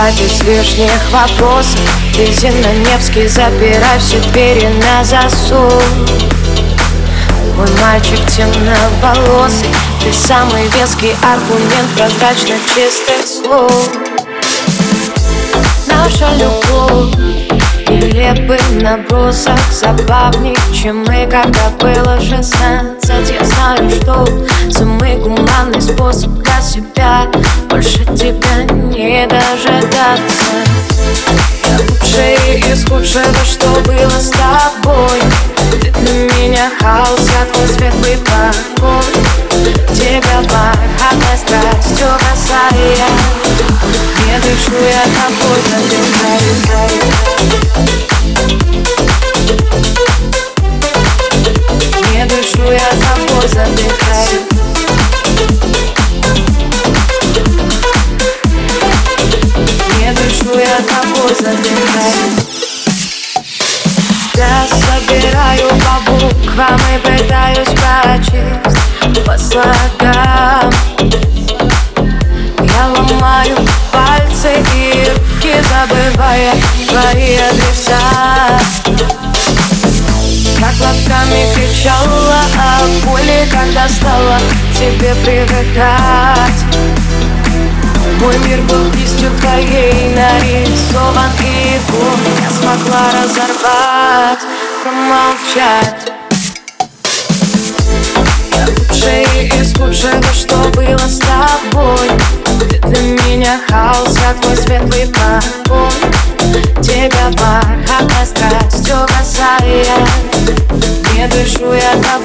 Хватит лишних вопросов. Вези на Невский, запирай все двери на засов Мой мальчик темноволосый Ты самый веский аргумент прозрачно чистых слов. Наша любовь Нелепый набросок Забавней, чем мы, когда было шестнадцать. Я знаю, что самый гуманный способ для себя Больше тебя не дожидаться. Я лучшее из худшего, что было с тобой. Ты для меня хаос, я твой светлый покой. Тебя бархатной страстью бросая дышу я тобой, задыхаюсь Не дышу я тобой, задыхаюсь Я собираю по буквам и пытаюсь прочесть по слогам. Я ломаю пальцы и руки, забывая твои адреса. Как лапками кричала о когда стала тебе привыкать. Мой мир был кистью твоей нарисован И его я смогла разорвать, промолчать Я лучшее из худшего, что было с тобой? Ты для меня хаос, я твой светлый покой. Тебя бархатной страстью бросая Не дышу я тобой,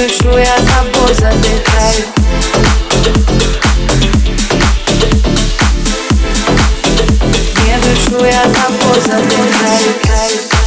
дышу я тобой, задыхаюсь we are composed of the.